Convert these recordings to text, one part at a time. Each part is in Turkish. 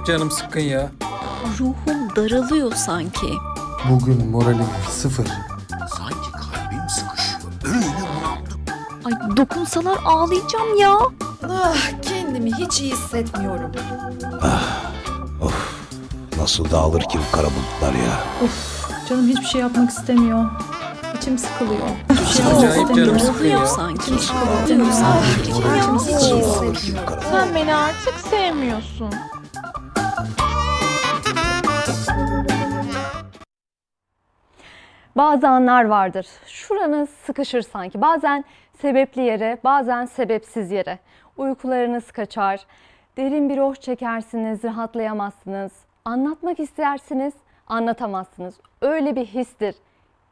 Acayip canım sıkkın ya. Ruhum daralıyor sanki. Bugün moralim sıfır. Sanki kalbim sıkışıyor. Öyle bunaldım. Ay dokunsalar ağlayacağım ya. Ah, kendimi hiç iyi hissetmiyorum. Nasıl dağılır ki bu kara bulutlar ya? Canım hiçbir şey yapmak istemiyor. İçim sıkılıyor. Hiçbir şey yapmak Acayip canım istemiyorum. sıkılıyor. Sanki. Ah, Sen beni artık sevmiyorsun. Bazı anlar vardır. Şuranız sıkışır sanki. Bazen sebepli yere, bazen sebepsiz yere. Uykularınız kaçar. Derin bir oh çekersiniz, rahatlayamazsınız. Anlatmak istersiniz, anlatamazsınız. Öyle bir histir.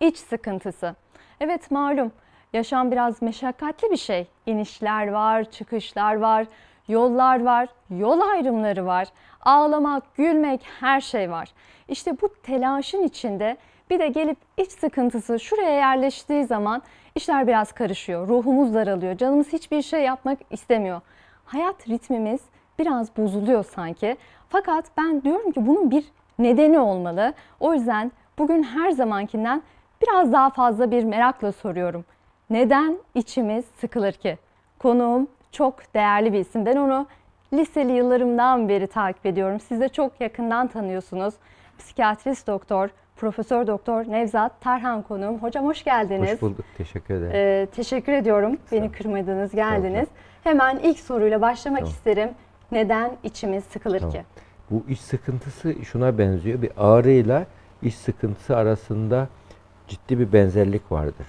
İç sıkıntısı. Evet malum yaşam biraz meşakkatli bir şey. İnişler var, çıkışlar var, yollar var, yol ayrımları var. Ağlamak, gülmek her şey var. İşte bu telaşın içinde bir de gelip iç sıkıntısı şuraya yerleştiği zaman işler biraz karışıyor. Ruhumuz daralıyor. Canımız hiçbir şey yapmak istemiyor. Hayat ritmimiz biraz bozuluyor sanki. Fakat ben diyorum ki bunun bir nedeni olmalı. O yüzden bugün her zamankinden biraz daha fazla bir merakla soruyorum. Neden içimiz sıkılır ki? Konuğum çok değerli bir isim. Ben onu liseli yıllarımdan beri takip ediyorum. Siz de çok yakından tanıyorsunuz. Psikiyatrist doktor, Profesör Doktor Nevzat Tarhan konuğum. Hocam hoş geldiniz. Hoş bulduk. Teşekkür ederim. Ee, teşekkür ediyorum. Beni kırmadınız, geldiniz. Hemen ilk soruyla başlamak Tamam. isterim. Neden içimiz sıkılır Tamam. ki? Bu iç sıkıntısı şuna benziyor. Bir ağrıyla iç sıkıntısı arasında ciddi bir benzerlik vardır.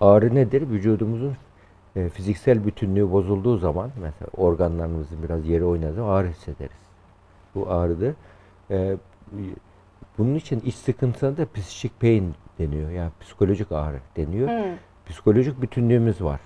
Ağrı nedir? Vücudumuzun e, fiziksel bütünlüğü bozulduğu zaman mesela organlarımızın biraz yeri oynadığı ağrı hissederiz. Bu ağrıdır. E, bunun için iç sıkıntısına da psikik pain deniyor. Yani psikolojik ağrı deniyor. Hmm. Psikolojik bütünlüğümüz var.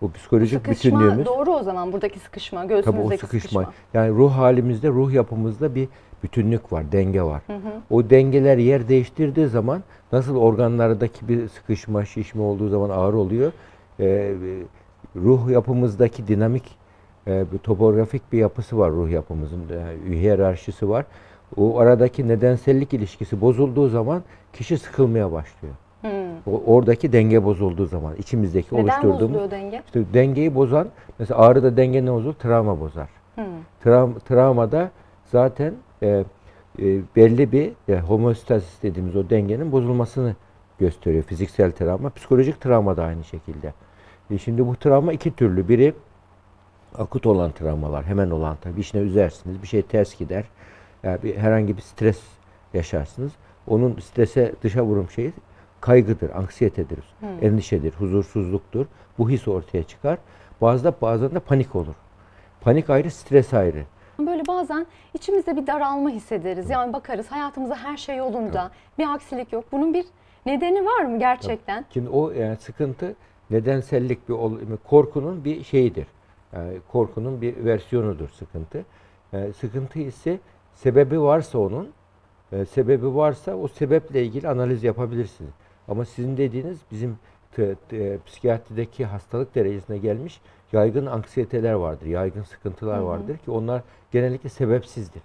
Bu psikolojik Sıkışma bütünlüğümüz doğru o zaman buradaki sıkışma, Tabii o göğsümüzdeki sıkışma. sıkışma. Yani ruh halimizde, ruh yapımızda bir bütünlük var, denge var. O dengeler yer değiştirdiği zaman nasıl organlardaki bir sıkışma, şişme olduğu zaman ağrı oluyor. Ee, ruh yapımızdaki dinamik, e, bir topografik bir yapısı var ruh yapımızın. Yani hiyerarşisi var. O aradaki nedensellik ilişkisi bozulduğu zaman kişi sıkılmaya başlıyor. Hmm. O, oradaki denge bozulduğu zaman, içimizdeki Neden oluşturduğumuz bozuluyor denge? işte dengeyi bozan, mesela ağrıda denge ne bozulur? Travma bozar. Hmm. Trav, travmada zaten e, e, belli bir e, homeostazis dediğimiz o dengenin bozulmasını gösteriyor. Fiziksel travma, psikolojik travma da aynı şekilde. E, şimdi bu travma iki türlü. Biri akut olan travmalar, hemen olan tabii. Bir şeyine üzersiniz, bir şey ters gider. Yani bir, herhangi bir stres yaşarsınız. Onun strese dışa vurum şeyi kaygıdır, anksiyetedir, endişedir, huzursuzluktur. Bu his ortaya çıkar. Bazıda bazen de panik olur. Panik ayrı, stres ayrı. Böyle bazen içimizde bir daralma hissederiz. Yani bakarız hayatımızda her şey yolunda, bir aksilik yok. Bunun bir nedeni var mı gerçekten? Şimdi o yani sıkıntı nedensellik bir korkunun bir şeyidir. Yani korkunun bir versiyonudur sıkıntı. Yani sıkıntı ise sebebi varsa onun, e, sebebi varsa o sebeple ilgili analiz yapabilirsiniz. Ama sizin dediğiniz bizim t- t- psikiyatrideki hastalık derecesine gelmiş yaygın anksiyeteler vardır, yaygın sıkıntılar vardır ki onlar genellikle sebepsizdir.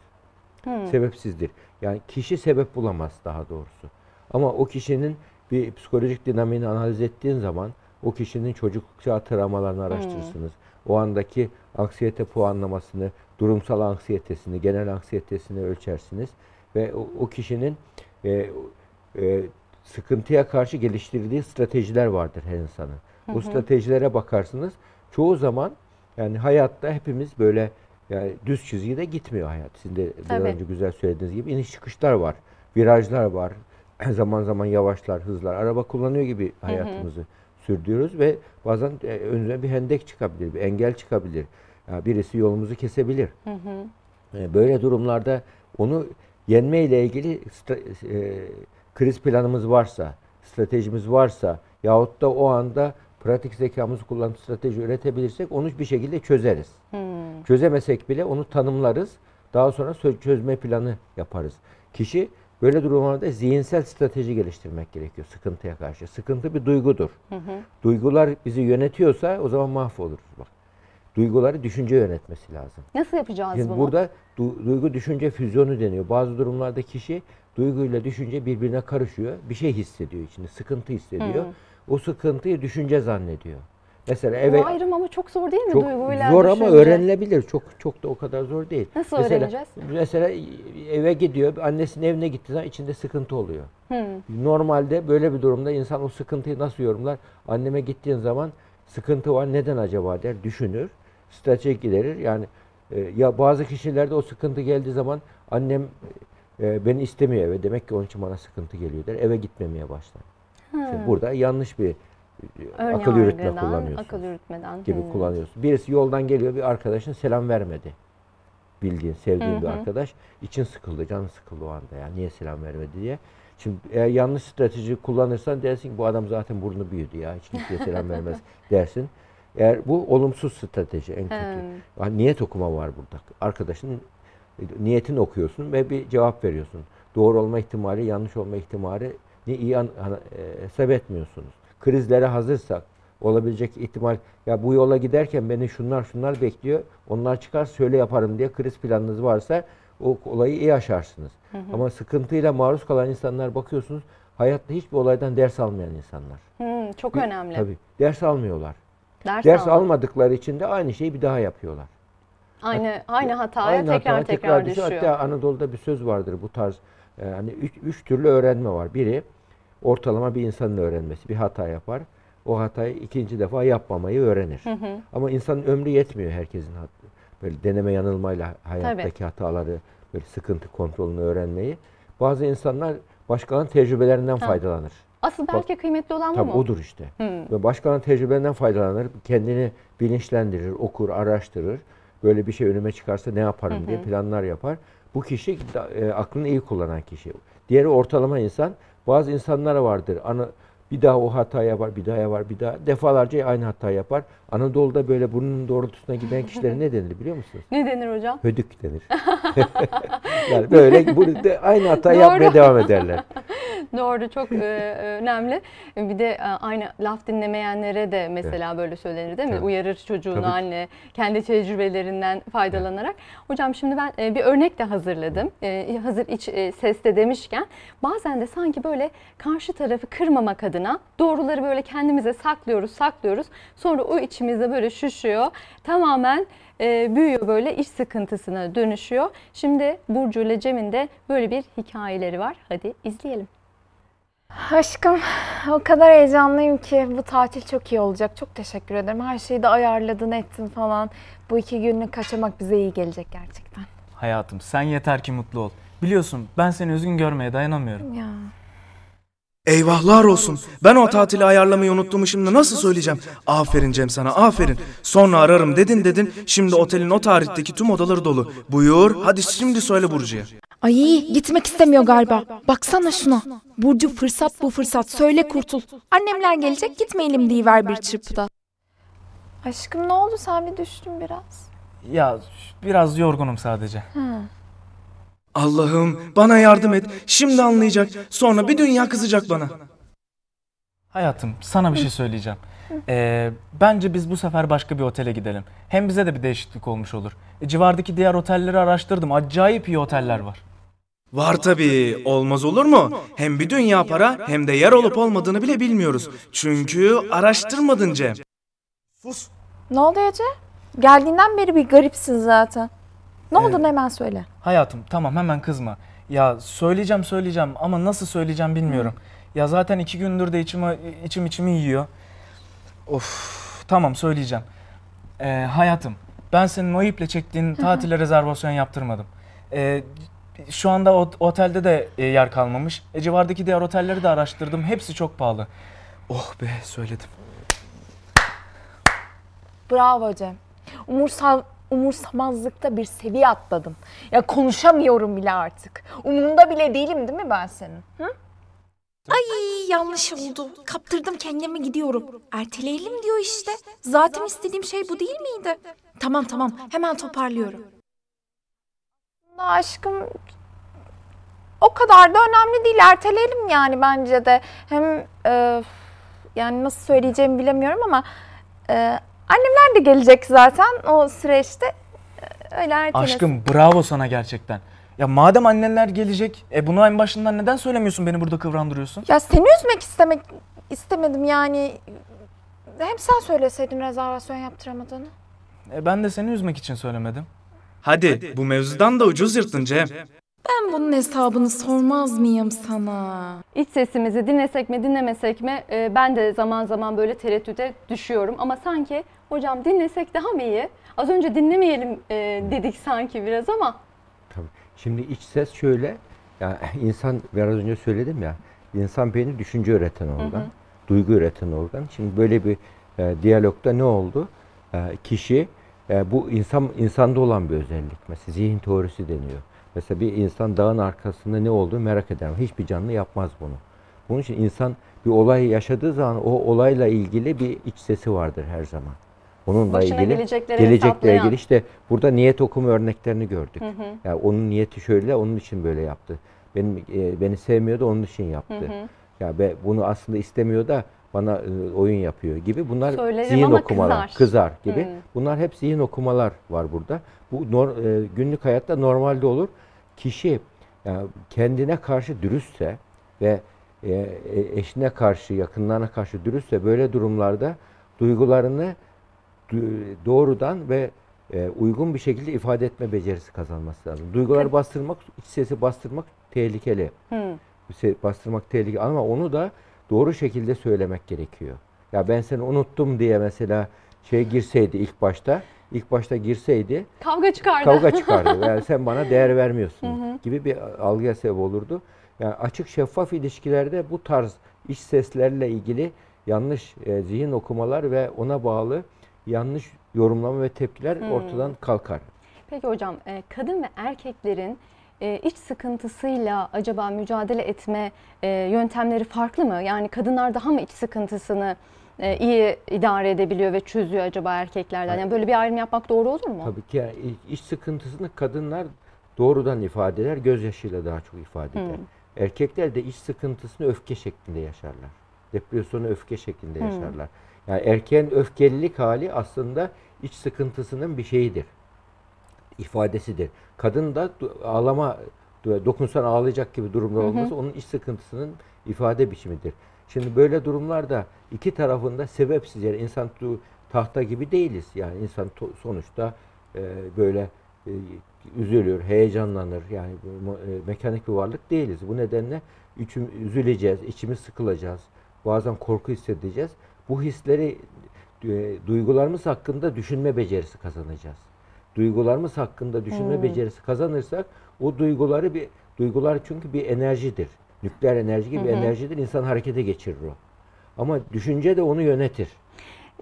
Sebepsizdir. Yani kişi sebep bulamaz daha doğrusu. Ama o kişinin bir psikolojik dinamiğini analiz ettiğin zaman o kişinin çocuklukça travmalarını araştırırsınız. O andaki anksiyete puanlamasını, durumsal anksiyetesini, genel anksiyetesini ölçersiniz ve o, o kişinin e, e, sıkıntıya karşı geliştirdiği stratejiler vardır her insanın. O stratejilere bakarsınız. Çoğu zaman yani hayatta hepimiz böyle yani düz çizgide gitmiyor hayat. Sizin de biraz Tabii. önce güzel söylediğiniz gibi iniş çıkışlar var. Virajlar var. Zaman zaman yavaşlar, hızlar. Araba kullanıyor gibi hayatımızı sürdürüyoruz ve bazen e, önüne bir hendek çıkabilir, bir engel çıkabilir. Ya birisi yolumuzu kesebilir. E, Böyle durumlarda onu yenme ile ilgili e, kriz planımız varsa, stratejimiz varsa yahut da o anda pratik zekamızı kullanıp strateji üretebilirsek onu bir şekilde çözeriz. Çözemesek bile onu tanımlarız. Daha sonra çözme planı yaparız. Kişi böyle durumlarda zihinsel strateji geliştirmek gerekiyor sıkıntıya karşı. Sıkıntı bir duygudur. Duygular bizi yönetiyorsa o zaman mahvoluruz bak. Duyguları düşünce yönetmesi lazım. Nasıl yapacağız Şimdi bunu? burada du- duygu düşünce füzyonu deniyor. Bazı durumlarda kişi duyguyla düşünce birbirine karışıyor. Bir şey hissediyor içinde, sıkıntı hissediyor. O sıkıntıyı düşünce zannediyor. Mesela eve Bu ayrım ama çok zor değil mi çok duyguyla zor ama düşünce? öğrenilebilir. Çok çok da o kadar zor değil. Nasıl mesela, öğreneceğiz? Mesela eve gidiyor, annesinin evine gittiği zaman içinde sıkıntı oluyor. Normalde böyle bir durumda insan o sıkıntıyı nasıl yorumlar? Anneme gittiğin zaman sıkıntı var, neden acaba der, düşünür, strateji giderir. Yani e, ya bazı kişilerde o sıkıntı geldiği zaman annem e, beni istemiyor eve. Demek ki onun için bana sıkıntı geliyor der. Eve gitmemeye başlar. İşte burada yanlış bir e, Ön akıl yürütme kullanıyorsun Akıl yürütmeden. gibi Hmm. kullanıyorsun. Birisi yoldan geliyor bir arkadaşın selam vermedi. Bildiğin, sevdiğin bir arkadaş. için sıkıldı, canı sıkıldı o anda. Yani niye selam vermedi diye. Şimdi eğer yanlış strateji kullanırsan dersin ki bu adam zaten burnu büyüdü ya. Hiç kimseye selam vermez dersin. Eğer bu olumsuz strateji en kötü. Hmm. Yani niyet okuma var burada. Arkadaşın niyetini okuyorsun ve bir cevap veriyorsun. Doğru olma ihtimali, yanlış olma ihtimali ni iyi an, e, hesap etmiyorsunuz. Krizlere hazırsak olabilecek ihtimal ya bu yola giderken beni şunlar şunlar bekliyor. Onlar çıkar söyle yaparım diye kriz planınız varsa o olayı iyi aşarsınız. Ama sıkıntıyla maruz kalan insanlar bakıyorsunuz hayatta hiçbir olaydan ders almayan insanlar. Hmm, çok Bir- önemli. Tabii. Ders almıyorlar. Ders, Ders almadıkları için de aynı şeyi bir daha yapıyorlar. Aynı aynı hataya Aynı tekrar hataya tekrar, düşüyor. düşüyor. Hatta Anadolu'da bir söz vardır bu tarz. e, hani üç, üç türlü öğrenme var. Biri ortalama bir insanın öğrenmesi. Bir hata yapar. O hatayı ikinci defa yapmamayı öğrenir. Ama insanın ömrü yetmiyor herkesin böyle deneme yanılmayla hayattaki hataları, böyle sıkıntı kontrolünü öğrenmeyi. Bazı insanlar başkalarının tecrübelerinden faydalanır. Asıl belki kıymetli olan bu Tabii mu? odur işte. Ve başkalarının tecrübelerinden faydalanır, kendini bilinçlendirir, okur, araştırır. Böyle bir şey önüme çıkarsa ne yaparım diye planlar yapar. Bu kişi e, aklını iyi kullanan kişi. Diğeri ortalama insan. Bazı insanlara vardır. Ana, bir daha o hata yapar, bir daha yapar, bir daha defalarca aynı hata yapar. Anadolu'da böyle burnunun doğrultusuna giden kişilere ne denir biliyor musunuz? Ne denir hocam? Hödük denir. yani böyle burada aynı hata yapmaya devam ederler. Doğru çok e, önemli. Bir de e, aynı laf dinlemeyenlere de mesela böyle söylenir değil mi? Tabii. Uyarır çocuğunu Tabii. anne kendi tecrübelerinden faydalanarak. Hocam şimdi ben e, bir örnek de hazırladım. E, hazır iç e, seste demişken bazen de sanki böyle karşı tarafı kırmamak adına doğruları böyle kendimize saklıyoruz, saklıyoruz. Sonra o içimizde böyle şüşüyor. Tamamen e, büyüyor böyle iş sıkıntısına dönüşüyor. Şimdi Burcu ile Cem'in de böyle bir hikayeleri var. Hadi izleyelim. Aşkım o kadar heyecanlıyım ki bu tatil çok iyi olacak. Çok teşekkür ederim. Her şeyi de ayarladın ettin falan. Bu iki günlük kaçamak bize iyi gelecek gerçekten. Hayatım sen yeter ki mutlu ol. Biliyorsun ben seni üzgün görmeye dayanamıyorum. Ya. Eyvahlar olsun. Ben o tatili ayarlamayı unuttuğumu şimdi nasıl söyleyeceğim? Aferin Cem sana aferin. Sonra ararım dedin dedin. Şimdi otelin o tarihteki tüm odaları dolu. Buyur hadi şimdi söyle Burcu'ya. Ay gitmek istemiyor galiba. Baksana şuna. Burcu fırsat bu fırsat. Söyle kurtul. Annemler gelecek gitmeyelim diyiver bir çırpıda. Aşkım ne oldu sen bir düştün biraz. Ya biraz yorgunum sadece. Allah'ım bana yardım et. Şimdi anlayacak. Sonra bir dünya kızacak bana. Hayatım sana bir şey söyleyeceğim. Ee, bence biz bu sefer başka bir otele gidelim. Hem bize de bir değişiklik olmuş olur. E, civardaki diğer otelleri araştırdım. Acayip iyi oteller var. Var tabii. Olmaz olur mu? Hem bir dünya para hem de yer olup olmadığını bile bilmiyoruz. Çünkü araştırmadın Cem. Sus. Ne oldu Ece? Geldiğinden beri bir garipsin zaten. Ne oldu hemen söyle. Hayatım tamam hemen kızma. Ya söyleyeceğim söyleyeceğim ama nasıl söyleyeceğim bilmiyorum. Ya zaten iki gündür de içimi, içim içimi yiyor. Of tamam söyleyeceğim. Ee, hayatım ben senin o iple çektiğin tatile rezervasyon yaptırmadım. Ee, şu anda o otelde de e, yer kalmamış. E, civardaki diğer otelleri de araştırdım. Hepsi çok pahalı. Oh be söyledim. Bravo Cem. Umursal, umursamazlıkta bir seviye atladım. Ya konuşamıyorum bile artık. Umurunda bile değilim değil mi ben senin? Hı? Ay yanlış oldu. Kaptırdım kendimi gidiyorum. Erteleyelim diyor işte. Zaten istediğim şey bu değil miydi? Tamam tamam hemen toparlıyorum. Aşkım o kadar da önemli değil. Erteleyelim yani bence de. Hem e, yani nasıl söyleyeceğimi bilemiyorum ama e, annemler de gelecek zaten o süreçte. E, Öyle ertelesin. Aşkım bravo sana gerçekten. Ya madem anneler gelecek, e bunu en başından neden söylemiyorsun beni burada kıvrandırıyorsun? Ya seni üzmek istemek istemedim yani. Hem sen söyleseydin rezervasyon yaptıramadığını. E ben de seni üzmek için söylemedim. Hadi bu mevzudan da ucuz yırttın Cem. Ben bunun hesabını sormaz mıyım sana? İç sesimizi dinlesek mi dinlemesek mi e, ben de zaman zaman böyle tereddüte düşüyorum. Ama sanki hocam dinlesek daha mı iyi? Az önce dinlemeyelim e, dedik sanki biraz ama. Tabii. Şimdi iç ses şöyle. Ya insan biraz önce söyledim ya. İnsan beyni düşünce üreten organ. hı. Duygu üreten organ. Şimdi böyle bir e, diyalogda ne oldu? E, kişi e, bu insan insanda olan bir özellik. Mesela zihin teorisi deniyor. Mesela bir insan dağın arkasında ne olduğunu merak eder. Hiçbir canlı yapmaz bunu. Bunun için insan bir olay yaşadığı zaman o olayla ilgili bir iç sesi vardır her zaman. Onunla Başına ilgili gelecekleri ilgili işte burada niyet okuma örneklerini gördük. Hı hı. Yani onun niyeti şöyle, onun için böyle yaptı. Benim e, beni sevmiyordu, onun için yaptı. Hı hı. Ya be, bunu aslında istemiyor da bana e, oyun yapıyor gibi. Bunlar Söylerim zihin okumalar, kızar. gibi. Hı. Bunlar hep zihin okumalar var burada. Bu nor- e, günlük hayatta normalde olur. Kişi yani kendine karşı dürüstse ve e, e, eşine karşı, yakınlarına karşı dürüstse böyle durumlarda duygularını du- doğrudan ve e, uygun bir şekilde ifade etme becerisi kazanması lazım. Duyguları bastırmak, iç sesi bastırmak tehlikeli. Se- Bastırmak tehlikeli ama onu da doğru şekilde söylemek gerekiyor. Ya ben seni unuttum diye mesela şey girseydi ilk başta, ilk başta girseydi Kavga çıkardı. kavga çıkardı. Yani sen bana değer vermiyorsun Hı hı. gibi bir algıya sebep olurdu. Yani açık şeffaf ilişkilerde bu tarz iç seslerle ilgili yanlış e, zihin okumalar ve ona bağlı yanlış yorumlama ve tepkiler Hmm. ortadan kalkar. Peki hocam e, kadın ve erkeklerin e, iç sıkıntısıyla acaba mücadele etme e, yöntemleri farklı mı? Yani kadınlar daha mı iç sıkıntısını e, iyi idare edebiliyor ve çözüyor acaba erkeklerden? Yani böyle bir ayrım yapmak doğru olur mu? Tabii ki yani iç- sıkıntısını kadınlar doğrudan ifade eder, gözyaşıyla daha çok ifade eder. Hmm. Erkekler de iç sıkıntısını öfke şeklinde yaşarlar. Depresyonu öfke şeklinde Hmm. yaşarlar. Yani erkeğin öfkelilik hali aslında iç sıkıntısının bir şeyidir. İfadesidir. Kadın da ağlama, dokunsan ağlayacak gibi durumda Hı hı. olması onun iç sıkıntısının ifade biçimidir. Şimdi böyle durumlarda iki tarafında sebepsiz yani insan tahta gibi değiliz. Yani insan sonuçta e, böyle e, üzülür, heyecanlanır. Yani e, mekanik bir varlık değiliz. Bu nedenle üçüm, üzüleceğiz, içimiz sıkılacağız. Bazen korku hissedeceğiz. Bu hisleri e, duygularımız hakkında düşünme becerisi kazanacağız. Duygularımız hakkında düşünme Hmm. becerisi kazanırsak o duyguları bir duygular çünkü bir enerjidir. Nükleer enerji gibi Hı hı. enerjidir. İnsan harekete geçirir o. Ama düşünce de onu yönetir.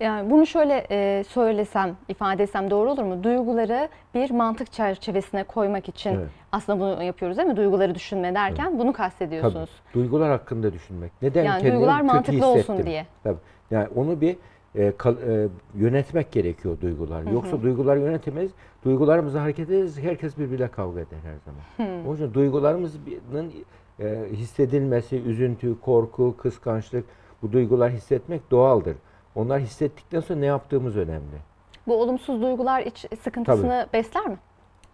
Yani bunu şöyle e, söylesem, ifade etsem doğru olur mu? Duyguları bir mantık çerçevesine koymak için Evet. aslında bunu yapıyoruz değil mi? Duyguları düşünme derken bunu kastediyorsunuz. Tabii. Duygular hakkında düşünmek. Neden Yani kendimi duygular kötü mantıklı olsun diye. Tabii. Yani onu bir e, kal- e, yönetmek gerekiyor duygular. Hı hı. Yoksa duygular yönetemeyiz. Duygularımızı hareket ederiz. Herkes birbiriyle kavga eder her zaman. Hı. O yüzden duygularımızın e, hissedilmesi, üzüntü, korku, kıskançlık bu duygular hissetmek doğaldır. Onlar hissettikten sonra ne yaptığımız önemli. Bu olumsuz duygular iç sıkıntısını besler mi?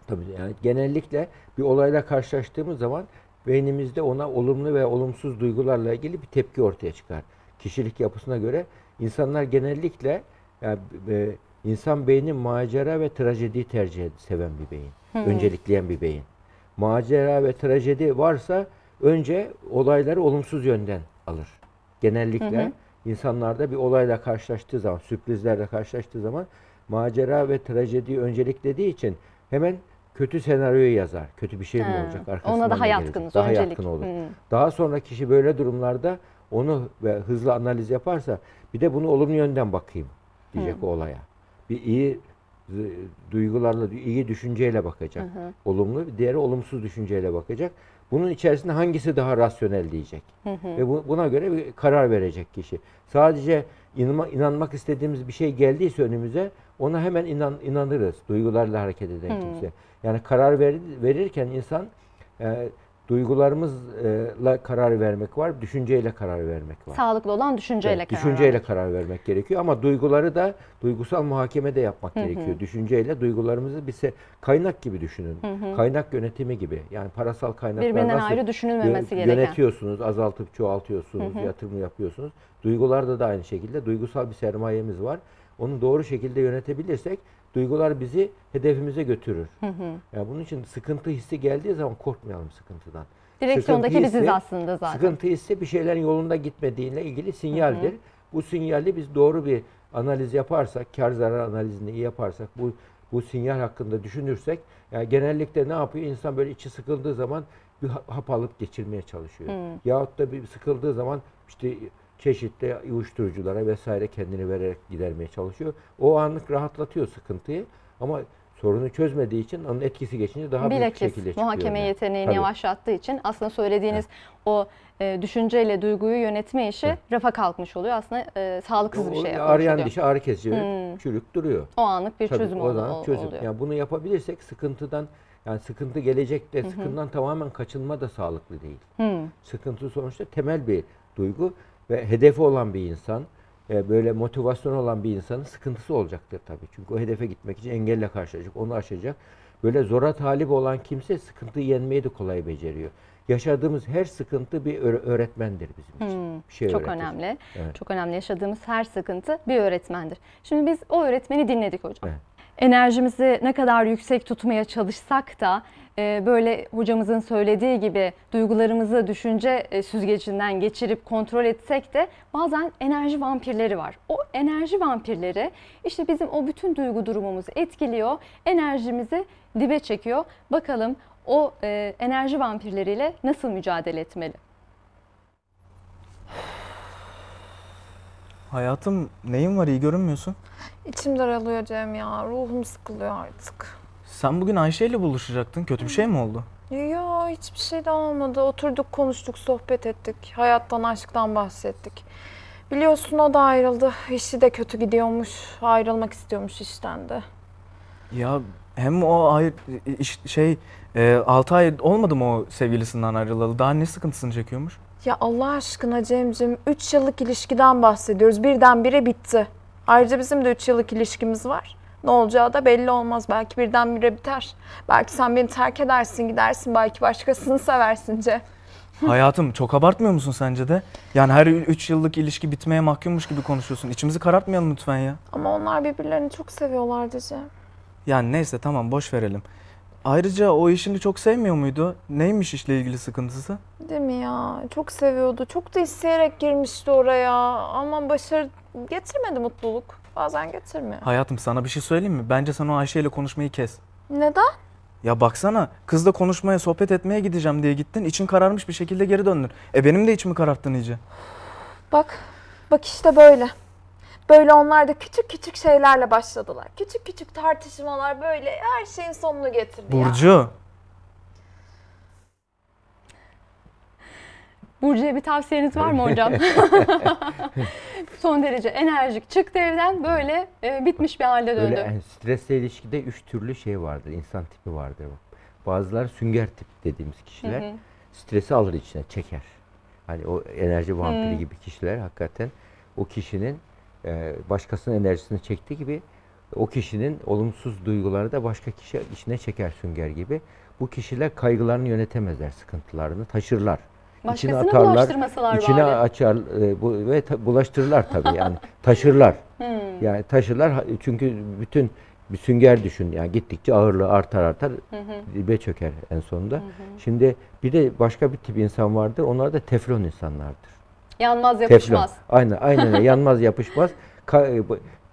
Tabii yani genellikle bir olayla karşılaştığımız zaman beynimizde ona olumlu ve olumsuz duygularla ilgili bir tepki ortaya çıkar. Kişilik yapısına göre insanlar genellikle yani, e, insan beyni macera ve trajediyi tercih seven bir beyin. Hmm. Öncelikleyen bir beyin. Macera ve trajedi varsa önce olayları olumsuz yönden alır. Genellikle Hı hı. insanlarda bir olayla karşılaştığı zaman, sürprizlerle karşılaştığı zaman macera ve trajediyi önceliklediği için hemen kötü senaryoyu yazar. Kötü bir şey mi Ha, olacak? ona Arkasından daha ne gelecek? yatkınız, Daha öncelik. yatkın olur. Hı. Daha sonra kişi böyle durumlarda onu ve hızlı analiz yaparsa bir de bunu olumlu yönden bakayım diyecek Hı. olaya. bir iyi duygularla, iyi düşünceyle bakacak. Hı hı. Olumlu, diğeri olumsuz düşünceyle bakacak. Bunun içerisinde hangisi daha rasyonel diyecek. Hı hı. Ve bu- buna göre bir karar verecek kişi. Sadece inanma, inanmak istediğimiz bir şey geldiyse önümüze ona hemen inan, inanırız. Duygularla hareket eden Hı. kimse. Yani karar ver, verirken insan e, duygularımızla karar vermek var, düşünceyle karar vermek var. Sağlıklı olan düşünceyle Evet, karar düşünceyle vermek. karar vermek gerekiyor ama duyguları da duygusal muhakeme de yapmak Hı hı. gerekiyor. Düşünceyle duygularımızı bir kaynak gibi düşünün. Hı hı. Kaynak yönetimi gibi. Yani parasal kaynaklar Birbirinden nasıl ayrı düşünülmemesi gereken. Yönetiyorsunuz, azaltıp çoğaltıyorsunuz, Hı hı. yatırım yapıyorsunuz. Duygularda da aynı şekilde duygusal bir sermayemiz var. Onu doğru şekilde yönetebilirsek duygular bizi hedefimize götürür. Hı hı. Yani bunun için sıkıntı hissi geldiği zaman korkmayalım sıkıntıdan. Direksiyondaki Sıkıntı biziz hissi- aslında zaten. Sıkıntı hissi bir şeylerin yolunda gitmediğiyle ilgili sinyaldir. Hı hı. Bu sinyali biz doğru bir analiz yaparsak, kar zarar analizini iyi yaparsak, bu bu sinyal hakkında düşünürsek, yani genellikle ne yapıyor? İnsan böyle içi sıkıldığı zaman bir ha- hap alıp geçirmeye çalışıyor. Hı. Yahut da bir sıkıldığı zaman işte çeşitli uyuşturuculara vesaire kendini vererek gidermeye çalışıyor. O anlık rahatlatıyor sıkıntıyı ama sorunu çözmediği için onun etkisi geçince daha büyük Bilakis şekilde çıkıyor. muhakeme yani. yeteneğini Tabii. yavaşlattığı için aslında söylediğiniz o e, düşünceyle duyguyu yönetme işi rafa kalkmış oluyor. Aslında e, sağlıksız bir O şey yapmış Arayan dişi ağrı kesici Hmm. çürük duruyor. O anlık bir Tabii, çözüm o zaman çözüm. oluyor. Yani bunu yapabilirsek sıkıntıdan yani sıkıntı gelecekte Hı hı. sıkıntıdan tamamen kaçınma da sağlıklı değil. Hmm. Sıkıntı sonuçta temel bir duygu ve hedefi olan bir insan e, böyle motivasyon olan bir insanın sıkıntısı olacaktır tabii. Çünkü o hedefe gitmek için engelle karşılaşacak, onu aşacak. Böyle zora talip olan kimse sıkıntıyı yenmeyi de kolay beceriyor. Yaşadığımız her sıkıntı bir öğ- öğretmendir bizim için. Hmm, Bir şey Çok öğretir. önemli. Evet. Çok önemli. Yaşadığımız her sıkıntı bir öğretmendir. Şimdi biz o öğretmeni dinledik hocam. Evet. Enerjimizi ne kadar yüksek tutmaya çalışsak da e, böyle hocamızın söylediği gibi duygularımızı düşünce e, süzgecinden geçirip kontrol etsek de bazen enerji vampirleri var. O enerji vampirleri işte bizim o bütün duygu durumumuzu etkiliyor, enerjimizi dibe çekiyor. Bakalım o e, enerji vampirleriyle nasıl mücadele etmeli? Hayatım neyin var iyi görünmüyorsun? İçim daralıyor Cem ya. Ruhum sıkılıyor artık. Sen bugün Ayşe ile buluşacaktın. Kötü bir şey mi oldu? Yo hiçbir şey de olmadı. Oturduk konuştuk sohbet ettik. Hayattan aşktan bahsettik. Biliyorsun o da ayrıldı. İşi de kötü gidiyormuş. Ayrılmak istiyormuş işten de. Ya hem o ay iş- şey 6 ay olmadı mı o sevgilisinden ayrılalı? Daha ne sıkıntısını çekiyormuş? Ya Allah aşkına Cemcim 3 yıllık ilişkiden bahsediyoruz. Birdenbire bitti. Ayrıca bizim de 3 yıllık ilişkimiz var. Ne olacağı da belli olmaz. Belki birdenbire biter. Belki sen beni terk edersin gidersin. Belki başkasını seversin Cem. Hayatım çok abartmıyor musun sence de? Yani her 3 yıllık ilişki bitmeye mahkummuş gibi konuşuyorsun. İçimizi karartmayalım lütfen ya. Ama onlar birbirlerini çok seviyorlardı Cem. Yani neyse tamam boş verelim. Ayrıca o işini çok sevmiyor muydu? Neymiş işle ilgili sıkıntısı? Değil mi ya? Çok seviyordu. Çok da isteyerek girmişti oraya. Ama başarı getirmedi mutluluk. Bazen getirmiyor. Hayatım sana bir şey söyleyeyim mi? Bence sen o Ayşe ile konuşmayı kes. Neden? Ya baksana kızla konuşmaya, sohbet etmeye gideceğim diye gittin. için kararmış bir şekilde geri döndün. E benim de içimi kararttın iyice. Bak, bak işte böyle. Böyle onlar da küçük küçük şeylerle başladılar. Küçük küçük tartışmalar böyle her şeyin sonunu getirdi ya. Burcu. Burcu'ya bir tavsiyeniz var mı hocam? Son derece enerjik çıktı evden böyle e, bitmiş bir halde döndü. Böyle yani stresle ilişkide üç türlü şey vardır. insan tipi vardır. Bazıları sünger tip dediğimiz kişiler. Hı hı. Stresi alır içine, çeker. Hani o enerji vampiri Hı. gibi kişiler hakikaten o kişinin e, başkasının enerjisini çektiği gibi o kişinin olumsuz duyguları da başka kişi içine çeker sünger gibi. Bu kişiler kaygılarını yönetemezler, sıkıntılarını taşırlar. İçine Başkasına bulaştırmasalar içine bari. açar e, bu, ve ta- bulaştırırlar tabii yani taşırlar. Hmm. Yani taşırlar çünkü bütün bir sünger düşün yani gittikçe ağırlığı artar artar Hı hı. dibe çöker en sonunda. Şimdi bir de başka bir tip insan vardır. Onlar da teflon insanlardır. Yanmaz yapışmaz. Teflon. Aynen aynen yanmaz yapışmaz. E,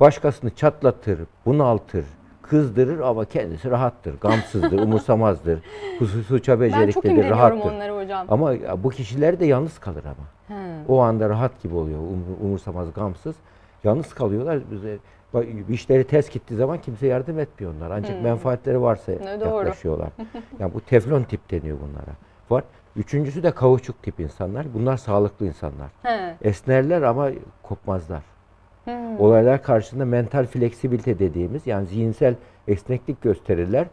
başkasını çatlatır, bunaltır, kızdırır ama kendisi rahattır, gamsızdır, umursamazdır. Husu- Suça Ben çok beceriklidir, rahattır. onları hocam. Ama bu kişiler de yalnız kalır ama. He. O anda rahat gibi oluyor, um- umursamaz, gamsız. Yalnız kalıyorlar. Bize işleri ters gittiği zaman kimse yardım etmiyor onlar. Ancak Hmm. menfaatleri varsa Ne doğru. yaklaşıyorlar. yani bu teflon tip deniyor bunlara. Var. Üçüncüsü de kauçuk tip insanlar. Bunlar sağlıklı insanlar. He. Esnerler ama kopmazlar. Hmm. Olaylar karşısında mental fleksibilite dediğimiz yani zihinsel esneklik gösterirler.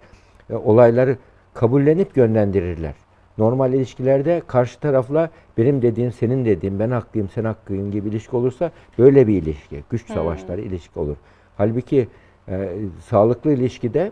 E, olayları kabullenip yönlendirirler. Normal ilişkilerde karşı tarafla benim dediğim senin dediğin ben haklıyım sen haklıyım gibi ilişki olursa böyle bir ilişki. Güç Hmm. savaşları ilişki olur. Halbuki e, sağlıklı ilişkide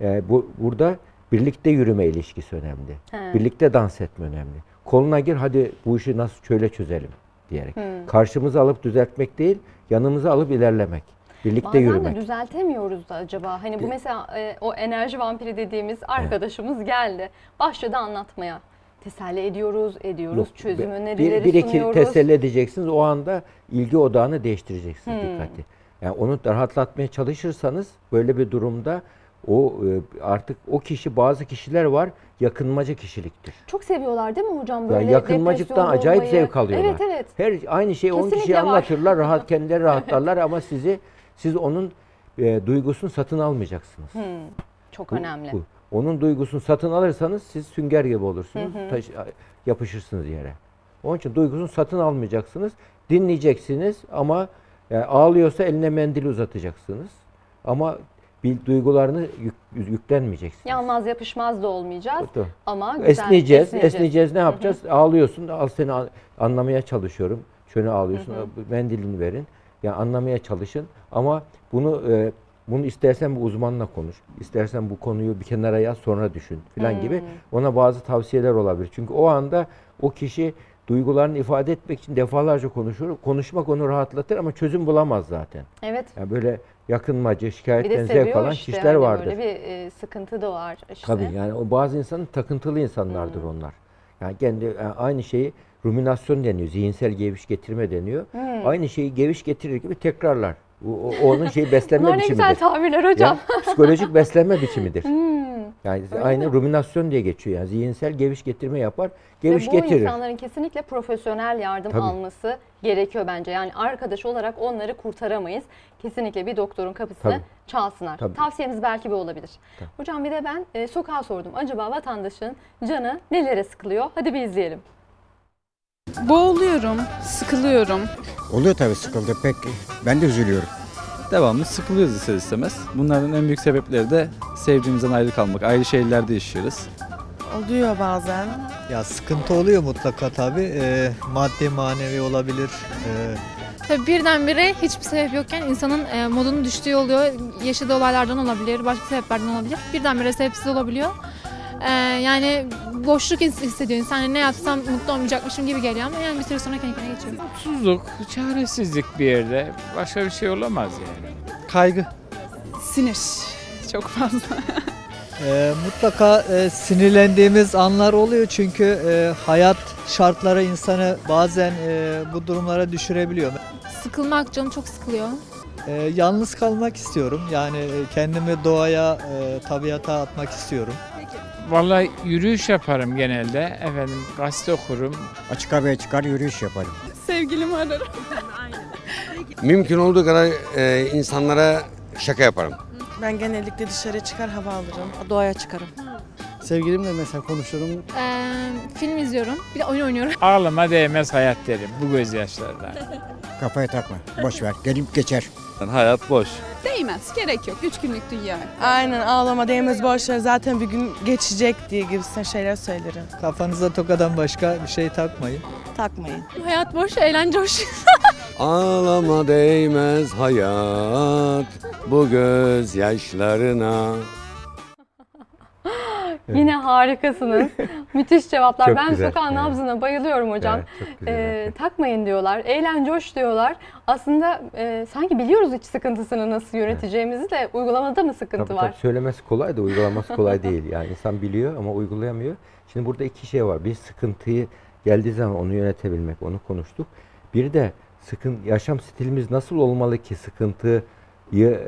e, bu burada birlikte yürüme ilişkisi önemli. He. Birlikte dans etme önemli. Koluna gir hadi bu işi nasıl şöyle çözelim diyerek. Hmm. Karşımıza alıp düzeltmek değil, yanımıza alıp ilerlemek. Birlikte Bazen yürümek. de düzeltemiyoruz da acaba. Hani bu mesela e, o enerji vampiri dediğimiz arkadaşımız geldi. Başladı anlatmaya. Teselli ediyoruz, ediyoruz, Yok, çözüm bir- önerileri bir, bir iki sunuyoruz. teselli edeceksiniz. O anda ilgi odağını değiştireceksiniz Hmm. dikkati. Yani onu rahatlatmaya çalışırsanız böyle bir durumda o e, artık o kişi bazı kişiler var yakınmacı kişiliktir. Çok seviyorlar değil mi hocam Ya böyle yakınmacıktan depresyonda acayip olmayı? zevk alıyorlar. Evet evet. Her aynı şeyi 10 Kesinlikle kişiye var. anlatırlar, rahat kendileri rahatlarlar ama sizi siz onun e, duygusunu satın almayacaksınız. Hmm, Çok Bu- önemli. bu. Onun duygusunu satın alırsanız siz sünger gibi olursunuz. Hı hı. taş- yapışırsınız yere. Onun için duygusunu satın almayacaksınız. Dinleyeceksiniz ama e, ağlıyorsa eline mendil uzatacaksınız. Ama bir duygularını yük- yüklenmeyeceksiniz. Yanmaz yapışmaz da olmayacağız Doğru. ama güzel Esneyeceğiz. Esneyeceğiz. Ne yapacağız? Ağlıyorsun. Al seni an- anlamaya çalışıyorum. Şöyle ağlıyorsun. Hı hı. Mendilini verin. Ya anlamaya çalışın. Ama bunu e, bunu istersen bir uzmanla konuş. İstersen bu konuyu bir kenara yaz sonra düşün gibi Hmm. ona bazı tavsiyeler olabilir. Çünkü o anda o kişi duygularını ifade etmek için defalarca konuşur. Konuşmak onu rahatlatır ama çözüm bulamaz zaten. Evet. Yani böyle yakınmacı, şikayetten zevk alan işte. kişiler hani vardır. Böyle bir e, sıkıntı da var işte. Tabii yani o bazı insanın takıntılı insanlardır onlar. Yani kendi yani aynı şeyi ruminasyon deniyor, zihinsel geviş getirme deniyor. Hmm. Aynı şeyi geviş getirir gibi tekrarlar. Onun şeyi beslenme Bunlar ne biçimidir. güzel tabirler hocam. Ya, psikolojik beslenme biçimidir. Hmm. Yani Öyle aynı mi? ruminasyon diye geçiyor. Yani zihinsel geviş getirme yapar, geviş Ve bu getirir. insanların kesinlikle profesyonel yardım Tabii. alması gerekiyor bence. Yani arkadaş olarak onları kurtaramayız. Kesinlikle bir doktorun kapısını Tabii. çalsınlar. Tabii. Tavsiyeniz belki bu olabilir. Tabii. Hocam bir de ben e, sokağa sordum. Acaba vatandaşın canı nelere sıkılıyor? Hadi bir izleyelim. Boğuluyorum, sıkılıyorum. Oluyor tabii sıkıldı pek. Ben de üzülüyorum. Devamlı sıkılıyoruz ister istemez. Bunların en büyük sebepleri de sevdiğimizden ayrı kalmak. Ayrı şehirlerde yaşıyoruz. Oluyor bazen. Ya sıkıntı oluyor mutlaka tabii. Ee, maddi manevi olabilir. Ee, Tabii birdenbire hiçbir sebep yokken insanın e, modunun düştüğü oluyor. Yaşadığı olaylardan olabilir, başka sebeplerden olabilir. Birdenbire sebepsiz olabiliyor. E, yani boşluk his- hissediyor insan. Yani ne yapsam mutlu olmayacakmışım gibi geliyor ama yani bir süre sonra kendi kendine geçiyor. Mutsuzluk, çaresizlik bir yerde. Başka bir şey olamaz yani. Kaygı. Sinir çok fazla. e, mutlaka e, sinirlendiğimiz anlar oluyor çünkü e, hayat şartları insanı bazen e, bu durumlara düşürebiliyor. Sıkılmak canım çok sıkılıyor. E, yalnız kalmak istiyorum. Yani e, kendimi doğaya, e, tabiata atmak istiyorum. Vallahi yürüyüş yaparım genelde. Efendim gazete okurum. Açık havaya çıkar yürüyüş yaparım. Sevgilimi ararım. Mümkün olduğu kadar e, insanlara şaka yaparım. Ben genellikle dışarı çıkar hava alırım. Doğaya çıkarım. Sevgilimle mesela konuşurum. E, film izliyorum, bir de oyun oynuyorum. Ağlama değmez hayat derim bu gözyaşlarına. Kafaya takma. Boş ver. Gelip geçer. Hayat boş. Değmez, gerek yok. Üç günlük dünya. Aynen ağlama değmez boş ver. Zaten bir gün geçecek diye gibisinden şeyler söylerim. Kafanıza tokadan başka bir şey takmayın. Takmayın. Hayat boş, eğlence hoş. Ağlama değmez hayat bu gözyaşlarına. Yine harikasınız. Müthiş cevaplar. Çok ben güzel, sokağın evet. nabzına bayılıyorum hocam. Evet, çok güzel. Ee, takmayın diyorlar. Eğlence hoş diyorlar. Aslında e, sanki biliyoruz iç sıkıntısını nasıl yöneteceğimizi de uygulamada mı sıkıntı Tabii, var? tabii söylemesi kolay da uygulaması kolay değil. Yani insan biliyor ama uygulayamıyor. Şimdi burada iki şey var. Bir sıkıntıyı geldiği zaman onu yönetebilmek, onu konuştuk. Bir de sıkın yaşam stilimiz nasıl olmalı ki sıkıntıyı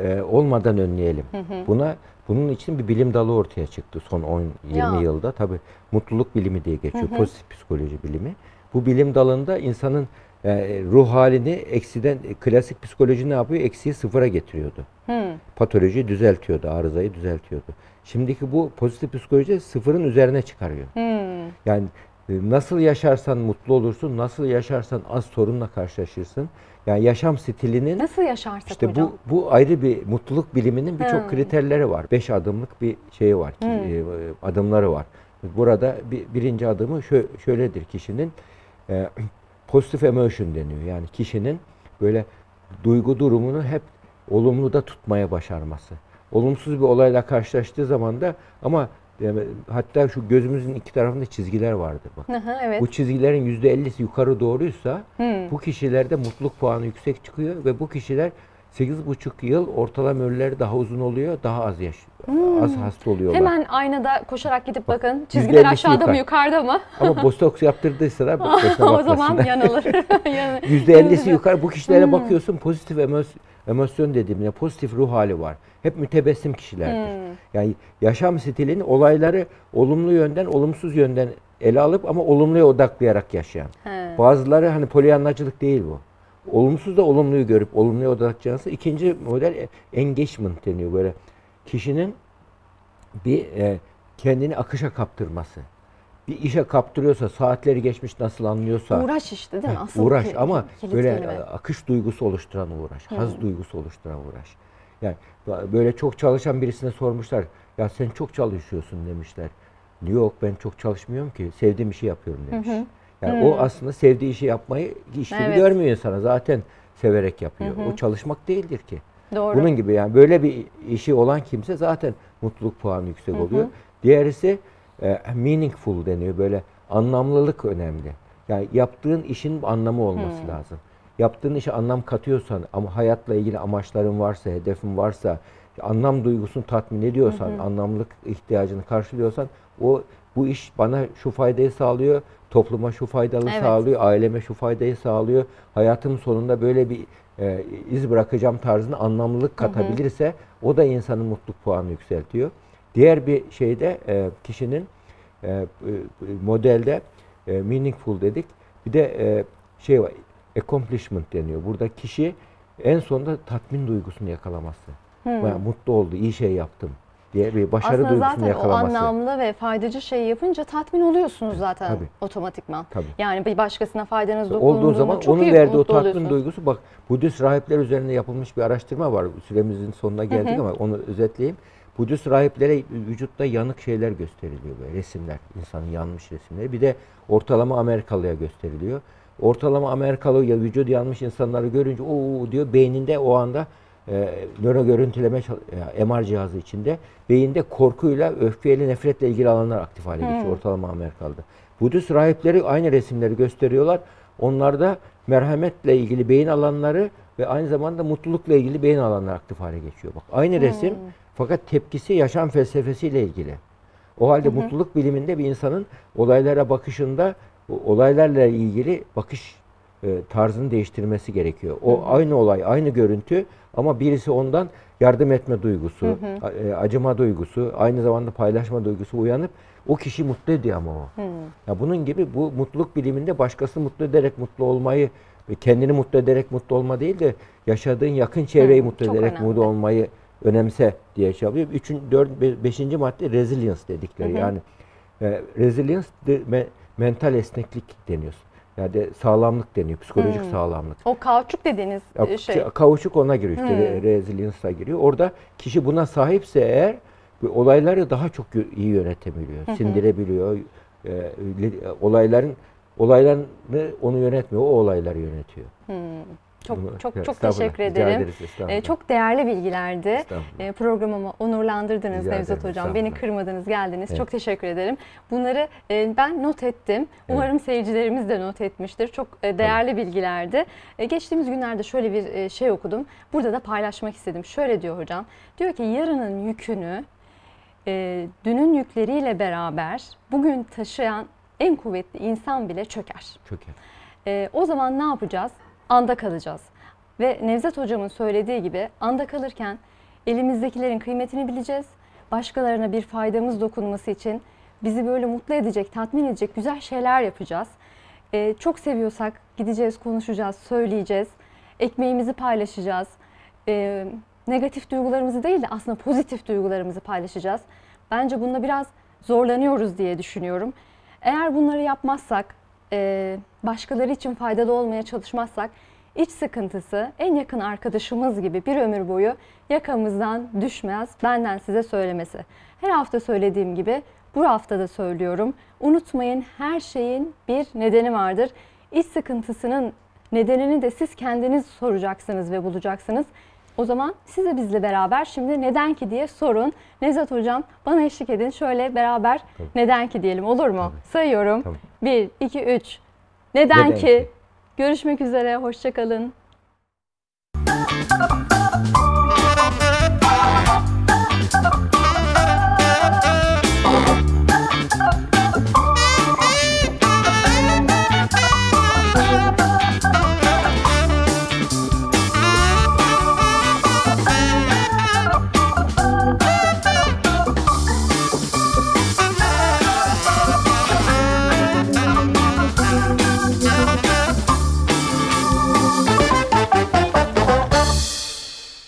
e, olmadan önleyelim. Hı hı. Buna bunun için bir bilim dalı ortaya çıktı son 10-20 Ya. yılda. Tabii mutluluk bilimi diye geçiyor. Hı hı. Pozitif psikoloji bilimi. Bu bilim dalında insanın e, ruh halini eksiden e, klasik psikoloji ne yapıyor? Eksiyi sıfıra getiriyordu. Hmm. Patolojiyi düzeltiyordu, arızayı düzeltiyordu. Şimdiki bu pozitif psikoloji sıfırın üzerine çıkarıyor. Hmm. Yani e, nasıl yaşarsan mutlu olursun, nasıl yaşarsan az sorunla karşılaşırsın. Yani yaşam stilinin Nasıl yaşarsak işte hocam? bu bu ayrı bir mutluluk biliminin birçok Hmm. kriterleri var. Beş adımlık bir şeyi var, ki, Hmm. e, adımları var. Burada bir, birinci adımı şö- şöyledir kişinin e, pozitif emotion deniyor. Yani kişinin böyle duygu durumunu hep olumlu da tutmaya başarması. Olumsuz bir olayla karşılaştığı zaman da ama hatta şu gözümüzün iki tarafında çizgiler vardır bak. Hı hı, evet. Bu çizgilerin yüzde ellisi yukarı doğruysa Hmm. bu kişilerde mutluluk puanı yüksek çıkıyor ve bu kişiler 8,5 yıl ortalama ömürleri daha uzun oluyor, daha az yaş, Hmm. az hasta oluyorlar. Hemen aynada koşarak gidip bakın. yüzde Çizgiler aşağıda yukarı. mı yukarıda mı? Ama botoks yaptırdıysalar boşuna o zaman yanılır. Yanı- Yüzde ellisi yukarı. Bu kişilere Hmm. bakıyorsun pozitif emos- emosyon dediğimde pozitif ruh hali var. Hep mütebessim kişilerdir. Hmm. Yani yaşam stilini olayları olumlu yönden, olumsuz yönden ele alıp ama olumluya odaklayarak yaşayan. He. Bazıları hani polyanlacılık değil bu. Olumsuz da olumluyu görüp olumluya odaklanması. İkinci model e, engagement deniyor böyle. Kişinin bir e, kendini akışa kaptırması. Bir işe kaptırıyorsa, saatleri geçmiş nasıl anlıyorsa. Uğraş işte değil mi? Asıl uğraş ki- ama böyle kelime. e, akış duygusu oluşturan uğraş. Hı. Haz duygusu oluşturan uğraş. Yani böyle çok çalışan birisine sormuşlar. Ya sen çok çalışıyorsun demişler. Yok ben çok çalışmıyorum ki. Sevdiğim işi yapıyorum Hı demiş. hı. Yani Hı. o aslında sevdiği işi yapmayı iş gibi Evet. görmüyor insana. Zaten severek yapıyor. Hı hı. O çalışmak değildir ki. Doğru. Bunun gibi yani böyle bir işi olan kimse zaten mutluluk puanı yüksek Hı hı. oluyor. Diğerisi e, meaningful deniyor. Böyle anlamlılık önemli. Yani yaptığın işin anlamı olması Hı. lazım. Yaptığın işe anlam katıyorsan ama hayatla ilgili amaçların varsa, hedefin varsa, anlam duygusunu tatmin ediyorsan, Hı hı. anlamlılık ihtiyacını karşılıyorsan o bu iş bana şu faydayı sağlıyor, topluma şu faydalı Evet. sağlıyor, aileme şu faydayı sağlıyor. Hayatım sonunda böyle bir e, iz bırakacağım tarzında anlamlılık Hı hı. katabilirse o da insanın mutluluk puanını yükseltiyor. Diğer bir şeyde e, kişinin e, e, modelde e, meaningful dedik. Bir de e, şey var, accomplishment deniyor. Burada kişi en sonunda tatmin duygusunu yakalaması. Hmm. Yani mutlu oldu, iyi şey yaptım diye bir başarı Aslında duygusunu zaten o yakalaması. anlamlı ve faydacı şeyi yapınca tatmin oluyorsunuz zaten Tabii. otomatikman. Tabii. Yani bir başkasına faydanız dokunduğunda olduğu zaman çok onun iyi verdiği o tatmin oluyorsunuz. duygusu bak Budist rahipler üzerinde yapılmış bir araştırma var. Süremizin sonuna geldik hı. ama onu özetleyeyim. Budist rahiplere vücutta yanık şeyler gösteriliyor böyle resimler, insanın yanmış resimleri. Bir de ortalama Amerikalıya gösteriliyor. Ortalama Amerikalı ya vücudu yanmış insanları görünce o diyor beyninde o anda nöro görüntüleme e, MR cihazı içinde beyinde korkuyla, öfkeyle, nefretle ilgili alanlar aktif hale geçiyor Hmm. ortalama Amerikalı'da. Budist rahipleri aynı resimleri gösteriyorlar. Onlarda merhametle ilgili beyin alanları ve aynı zamanda mutlulukla ilgili beyin alanları aktif hale geçiyor. Bak aynı resim Hmm. fakat tepkisi yaşam felsefesiyle ilgili. O halde Hı hı. mutluluk biliminde bir insanın olaylara bakışında olaylarla ilgili bakış e, tarzını değiştirmesi gerekiyor. O Hı hı. aynı olay, aynı görüntü ama birisi ondan yardım etme duygusu, Hı hı. e, acıma duygusu, aynı zamanda paylaşma duygusu uyanıp o kişi mutlu ediyor ama o. Hmm. Ya bunun gibi bu mutluluk biliminde başkasını mutlu ederek mutlu olmayı ve kendini mutlu ederek mutlu olma değil de yaşadığın yakın çevreyi Hı, mutlu ederek önemli. mutlu olmayı önemse diye çalıyor. Üçün, dört, be- beşinci madde resilience dedikleri. Hı hı. Yani e, resilience de, me- mental esneklik deniyor. Yani de sağlamlık deniyor. Psikolojik Hmm. sağlamlık. O kauçuk dediğiniz Ya, e, şey. Kauçuk ona giriyor işte. Hmm. re- Resilience'a giriyor. Orada kişi buna sahipse eğer olayları daha çok iyi yönetebiliyor. Sindirebiliyor. E, olayların olaylarını onu yönetmiyor. O olayları yönetiyor. Hmm. Çok çok Ya, çok teşekkür ederim. ederiz. Ee, çok değerli bilgilerdi. Ee, programımı onurlandırdınız Rica Nevzat ederim, Hocam. Beni kırmadınız, geldiniz. Evet. Çok teşekkür ederim. Bunları e, ben not ettim. Umarım seyircilerimiz de not etmiştir. Çok e, değerli bilgilerdi. E, geçtiğimiz günlerde şöyle bir e, şey okudum. Burada da paylaşmak istedim. Şöyle diyor hocam. Diyor ki yarının yükünü e, dünün yükleriyle beraber bugün taşıyan en kuvvetli insan bile çöker. Çöker. E, o zaman ne yapacağız? Anda kalacağız. Ve Nevzat Hocam'ın söylediği gibi anda kalırken elimizdekilerin kıymetini bileceğiz. Başkalarına bir faydamız dokunması için bizi böyle mutlu edecek, tatmin edecek güzel şeyler yapacağız. Ee, çok seviyorsak gideceğiz, konuşacağız, söyleyeceğiz. Ekmeğimizi paylaşacağız. Ee, negatif duygularımızı değil de aslında pozitif duygularımızı paylaşacağız. Bence bunda biraz zorlanıyoruz diye düşünüyorum. Eğer bunları yapmazsak, e, başkaları için faydalı olmaya çalışmazsak iç sıkıntısı en yakın arkadaşımız gibi bir ömür boyu yakamızdan düşmez. Benden size söylemesi. Her hafta söylediğim gibi bu hafta da söylüyorum. Unutmayın her şeyin bir nedeni vardır. İç sıkıntısının nedenini de siz kendiniz soracaksınız ve bulacaksınız. O zaman siz de bizle beraber şimdi neden ki diye sorun. Nezat Hocam bana eşlik edin. Şöyle beraber neden ki diyelim olur mu? Sayıyorum. 1, 2, 3. Neden, Neden ki? ki? Görüşmek üzere. Hoşçakalın.